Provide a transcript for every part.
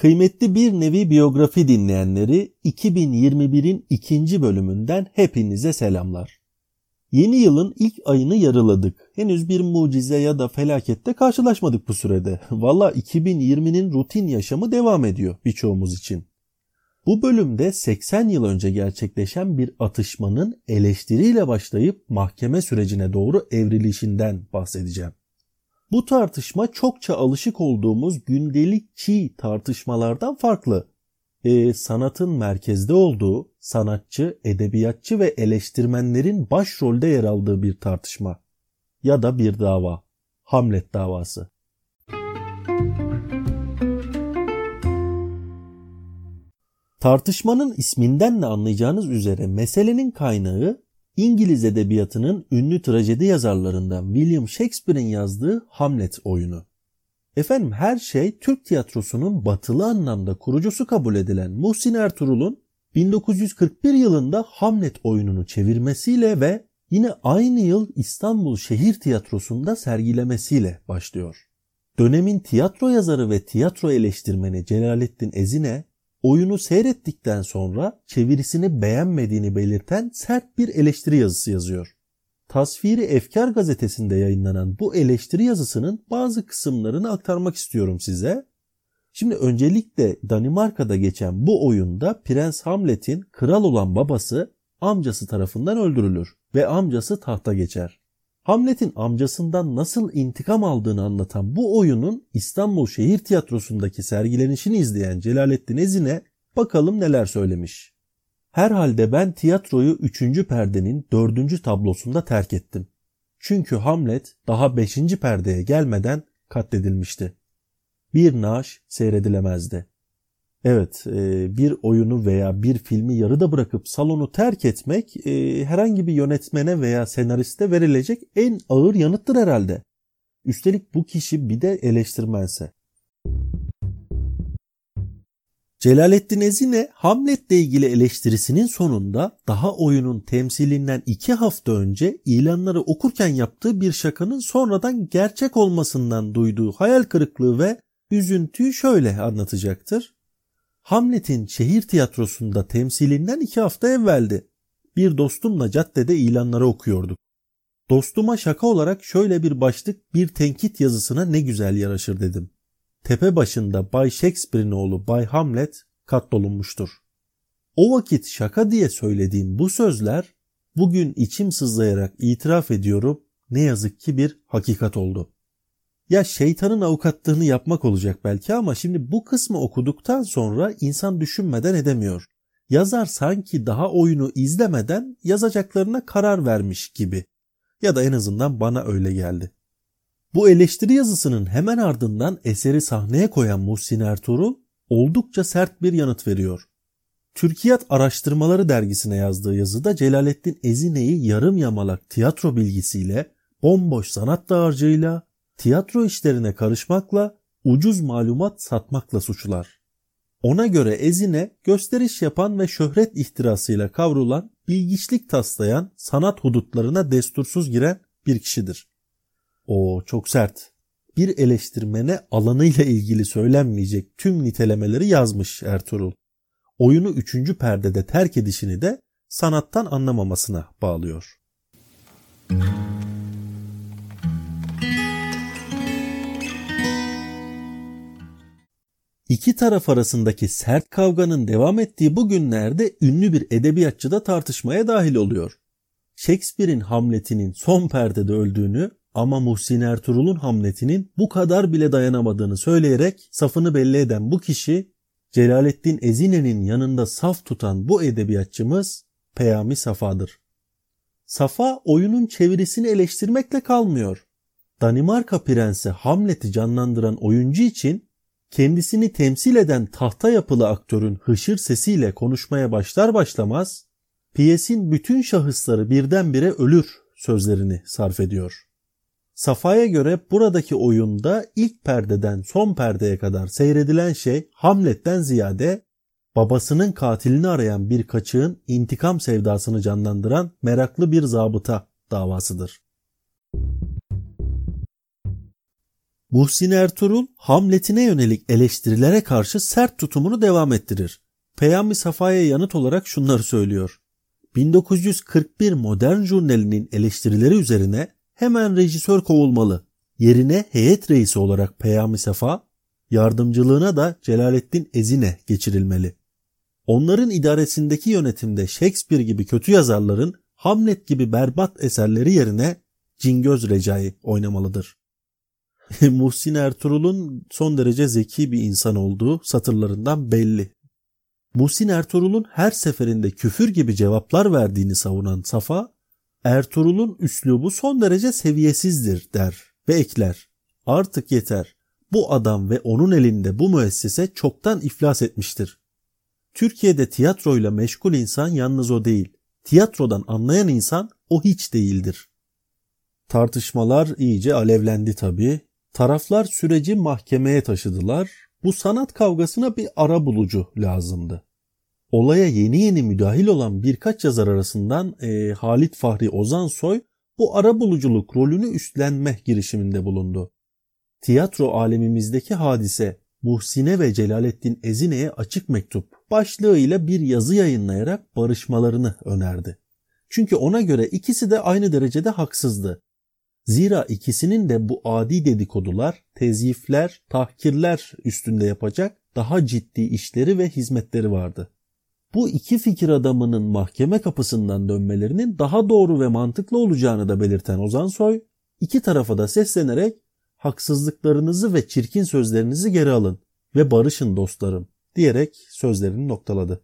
Kıymetli bir nevi biyografi dinleyenleri 2021'in ikinci bölümünden hepinize selamlar. Yeni yılın ilk ayını yarıladık. Henüz bir mucize ya da felakette karşılaşmadık bu sürede. Valla 2020'nin rutin yaşamı devam ediyor birçoğumuz için. Bu bölümde 80 yıl önce gerçekleşen bir atışmanın eleştiriyle başlayıp mahkeme sürecine doğru evrilişinden bahsedeceğim. Bu tartışma çokça alışık olduğumuz gündelik çiğ tartışmalardan farklı. E, sanatın merkezde olduğu, sanatçı, edebiyatçı ve eleştirmenlerin başrolde yer aldığı bir tartışma. Ya da bir dava. Hamlet davası. Tartışmanın isminden de anlayacağınız üzere meselenin kaynağı İngiliz edebiyatının ünlü trajedi yazarlarından William Shakespeare'in yazdığı Hamlet oyunu. Efendim her şey Türk tiyatrosunun batılı anlamda kurucusu kabul edilen Muhsin Ertuğrul'un 1941 yılında Hamlet oyununu çevirmesiyle ve yine aynı yıl İstanbul Şehir Tiyatrosu'nda sergilemesiyle başlıyor. Dönemin tiyatro yazarı ve tiyatro eleştirmeni Celalettin Ezine oyunu seyrettikten sonra çevirisini beğenmediğini belirten sert bir eleştiri yazısı yazıyor. Tasviri Efkar gazetesinde yayınlanan bu eleştiri yazısının bazı kısımlarını aktarmak istiyorum size. Şimdi öncelikle Danimarka'da geçen bu oyunda Prens Hamlet'in kral olan babası amcası tarafından öldürülür ve amcası tahta geçer. Hamlet'in amcasından nasıl intikam aldığını anlatan bu oyunun İstanbul Şehir Tiyatrosu'ndaki sergilenişini izleyen Celalettin Ezine bakalım neler söylemiş. Herhalde ben tiyatroyu 3. perdenin 4. tablosunda terk ettim. Çünkü Hamlet daha 5. perdeye gelmeden katledilmişti. Bir naaş seyredilemezdi. Evet e, bir oyunu veya bir filmi yarıda bırakıp salonu terk etmek e, herhangi bir yönetmene veya senariste verilecek en ağır yanıttır herhalde. Üstelik bu kişi bir de eleştirmense. Celalettin Ezine Hamlet'le ilgili eleştirisinin sonunda daha oyunun temsilinden iki hafta önce ilanları okurken yaptığı bir şakanın sonradan gerçek olmasından duyduğu hayal kırıklığı ve üzüntüyü şöyle anlatacaktır. Hamlet'in şehir tiyatrosunda temsilinden iki hafta evveldi. Bir dostumla caddede ilanları okuyorduk. Dostuma şaka olarak şöyle bir başlık bir tenkit yazısına ne güzel yaraşır dedim. Tepe başında Bay Shakespeare'in oğlu Bay Hamlet katlolunmuştur. O vakit şaka diye söylediğim bu sözler bugün içim sızlayarak itiraf ediyorum ne yazık ki bir hakikat oldu. Ya şeytanın avukatlığını yapmak olacak belki ama şimdi bu kısmı okuduktan sonra insan düşünmeden edemiyor. Yazar sanki daha oyunu izlemeden yazacaklarına karar vermiş gibi. Ya da en azından bana öyle geldi. Bu eleştiri yazısının hemen ardından eseri sahneye koyan Muhsin Ertuğrul oldukça sert bir yanıt veriyor. Türkiyat Araştırmaları dergisine yazdığı yazıda Celalettin Ezine'yi yarım yamalak tiyatro bilgisiyle, bomboş sanat dağarcığıyla, tiyatro işlerine karışmakla, ucuz malumat satmakla suçlar. Ona göre Ezine gösteriş yapan ve şöhret ihtirasıyla kavrulan, bilgiçlik taslayan, sanat hudutlarına destursuz giren bir kişidir. O çok sert. Bir eleştirmene alanıyla ilgili söylenmeyecek tüm nitelemeleri yazmış Ertuğrul. Oyunu üçüncü perdede terk edişini de sanattan anlamamasına bağlıyor. Müzik İki taraf arasındaki sert kavganın devam ettiği bu günlerde ünlü bir edebiyatçı da tartışmaya dahil oluyor. Shakespeare'in Hamlet'inin son perdede öldüğünü ama Muhsin Ertuğrul'un Hamlet'inin bu kadar bile dayanamadığını söyleyerek safını belli eden bu kişi Celalettin Ezine'nin yanında saf tutan bu edebiyatçımız Peyami Safa'dır. Safa oyunun çevirisini eleştirmekle kalmıyor. Danimarka prensi Hamlet'i canlandıran oyuncu için kendisini temsil eden tahta yapılı aktörün hışır sesiyle konuşmaya başlar başlamaz piyesin bütün şahısları birdenbire ölür sözlerini sarf ediyor. Safa'ya göre buradaki oyunda ilk perdeden son perdeye kadar seyredilen şey Hamlet'ten ziyade babasının katilini arayan bir kaçığın intikam sevdasını canlandıran meraklı bir zabıta davasıdır. Muhsin Ertuğrul Hamlet'ine yönelik eleştirilere karşı sert tutumunu devam ettirir. Peyami Safa'ya yanıt olarak şunları söylüyor. 1941 Modern Jurnali'nin eleştirileri üzerine hemen rejisör kovulmalı. Yerine heyet reisi olarak Peyami Safa, yardımcılığına da Celalettin Ezine geçirilmeli. Onların idaresindeki yönetimde Shakespeare gibi kötü yazarların Hamlet gibi berbat eserleri yerine Cingöz Recai oynamalıdır. Muhsin Ertuğrul'un son derece zeki bir insan olduğu satırlarından belli. Muhsin Ertuğrul'un her seferinde küfür gibi cevaplar verdiğini savunan Safa, Ertuğrul'un üslubu son derece seviyesizdir der ve ekler. Artık yeter. Bu adam ve onun elinde bu müessese çoktan iflas etmiştir. Türkiye'de tiyatroyla meşgul insan yalnız o değil. Tiyatrodan anlayan insan o hiç değildir. Tartışmalar iyice alevlendi tabii. Taraflar süreci mahkemeye taşıdılar. Bu sanat kavgasına bir ara bulucu lazımdı. Olaya yeni yeni müdahil olan birkaç yazar arasından e, Halit Fahri Ozansoy bu ara buluculuk rolünü üstlenme girişiminde bulundu. Tiyatro alemimizdeki hadise Muhsine ve Celalettin Ezine'ye açık mektup başlığıyla bir yazı yayınlayarak barışmalarını önerdi. Çünkü ona göre ikisi de aynı derecede haksızdı. Zira ikisinin de bu adi dedikodular, tezyifler, tahkirler üstünde yapacak daha ciddi işleri ve hizmetleri vardı. Bu iki fikir adamının mahkeme kapısından dönmelerinin daha doğru ve mantıklı olacağını da belirten Ozan Soy, iki tarafa da seslenerek haksızlıklarınızı ve çirkin sözlerinizi geri alın ve barışın dostlarım diyerek sözlerini noktaladı.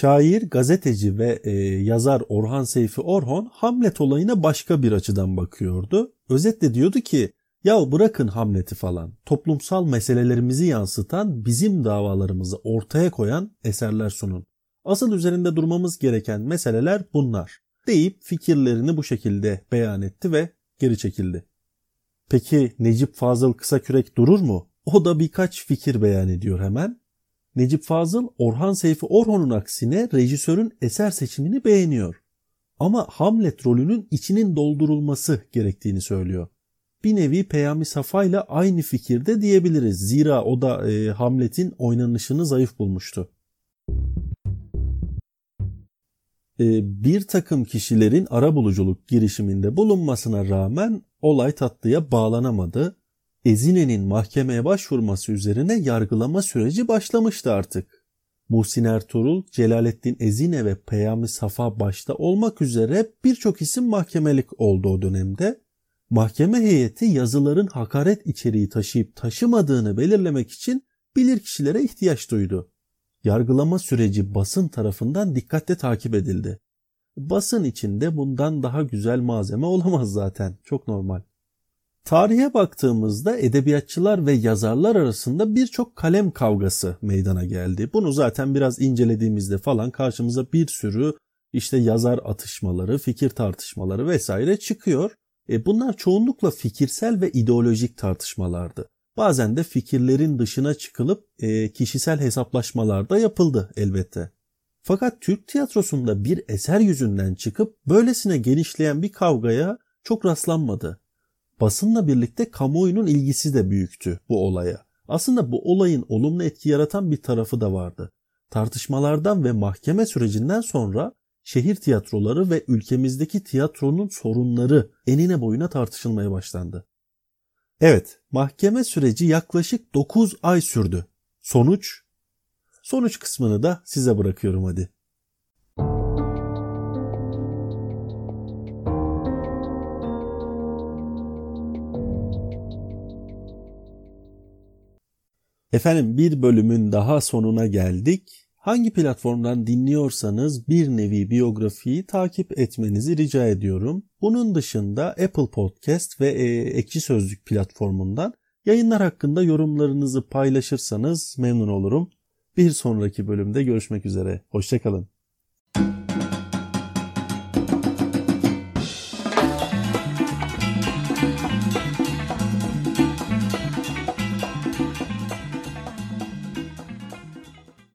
Şair, gazeteci ve e, yazar Orhan Seyfi Orhon Hamlet olayına başka bir açıdan bakıyordu. Özetle diyordu ki ya bırakın Hamlet'i falan. Toplumsal meselelerimizi yansıtan, bizim davalarımızı ortaya koyan eserler sunun. Asıl üzerinde durmamız gereken meseleler bunlar. Deyip fikirlerini bu şekilde beyan etti ve geri çekildi. Peki Necip Fazıl Kısakürek durur mu? O da birkaç fikir beyan ediyor hemen. Necip Fazıl Orhan Seyfi Orhon'un aksine rejisörün eser seçimini beğeniyor. Ama Hamlet rolünün içinin doldurulması gerektiğini söylüyor. Bir nevi Peyami Safa ile aynı fikirde diyebiliriz. Zira o da e, Hamlet'in oynanışını zayıf bulmuştu. E, bir takım kişilerin arabuluculuk girişiminde bulunmasına rağmen olay tatlıya bağlanamadı. Ezine'nin mahkemeye başvurması üzerine yargılama süreci başlamıştı artık. Muhsin Ertuğrul, Celalettin Ezine ve Peyami Safa başta olmak üzere birçok isim mahkemelik oldu o dönemde. Mahkeme heyeti yazıların hakaret içeriği taşıyıp taşımadığını belirlemek için bilirkişilere ihtiyaç duydu. Yargılama süreci basın tarafından dikkatle takip edildi. Basın içinde bundan daha güzel malzeme olamaz zaten. Çok normal. Tarihe baktığımızda edebiyatçılar ve yazarlar arasında birçok kalem kavgası meydana geldi. Bunu zaten biraz incelediğimizde falan karşımıza bir sürü işte yazar atışmaları, fikir tartışmaları vesaire çıkıyor. E bunlar çoğunlukla fikirsel ve ideolojik tartışmalardı. Bazen de fikirlerin dışına çıkılıp e, kişisel hesaplaşmalar da yapıldı elbette. Fakat Türk tiyatrosunda bir eser yüzünden çıkıp böylesine genişleyen bir kavgaya çok rastlanmadı. Basınla birlikte kamuoyunun ilgisi de büyüktü bu olaya. Aslında bu olayın olumlu etki yaratan bir tarafı da vardı. Tartışmalardan ve mahkeme sürecinden sonra şehir tiyatroları ve ülkemizdeki tiyatronun sorunları enine boyuna tartışılmaya başlandı. Evet, mahkeme süreci yaklaşık 9 ay sürdü. Sonuç? Sonuç kısmını da size bırakıyorum hadi. Efendim bir bölümün daha sonuna geldik. Hangi platformdan dinliyorsanız bir nevi biyografiyi takip etmenizi rica ediyorum. Bunun dışında Apple Podcast ve e, Ekşi Sözlük platformundan yayınlar hakkında yorumlarınızı paylaşırsanız memnun olurum. Bir sonraki bölümde görüşmek üzere. Hoşçakalın.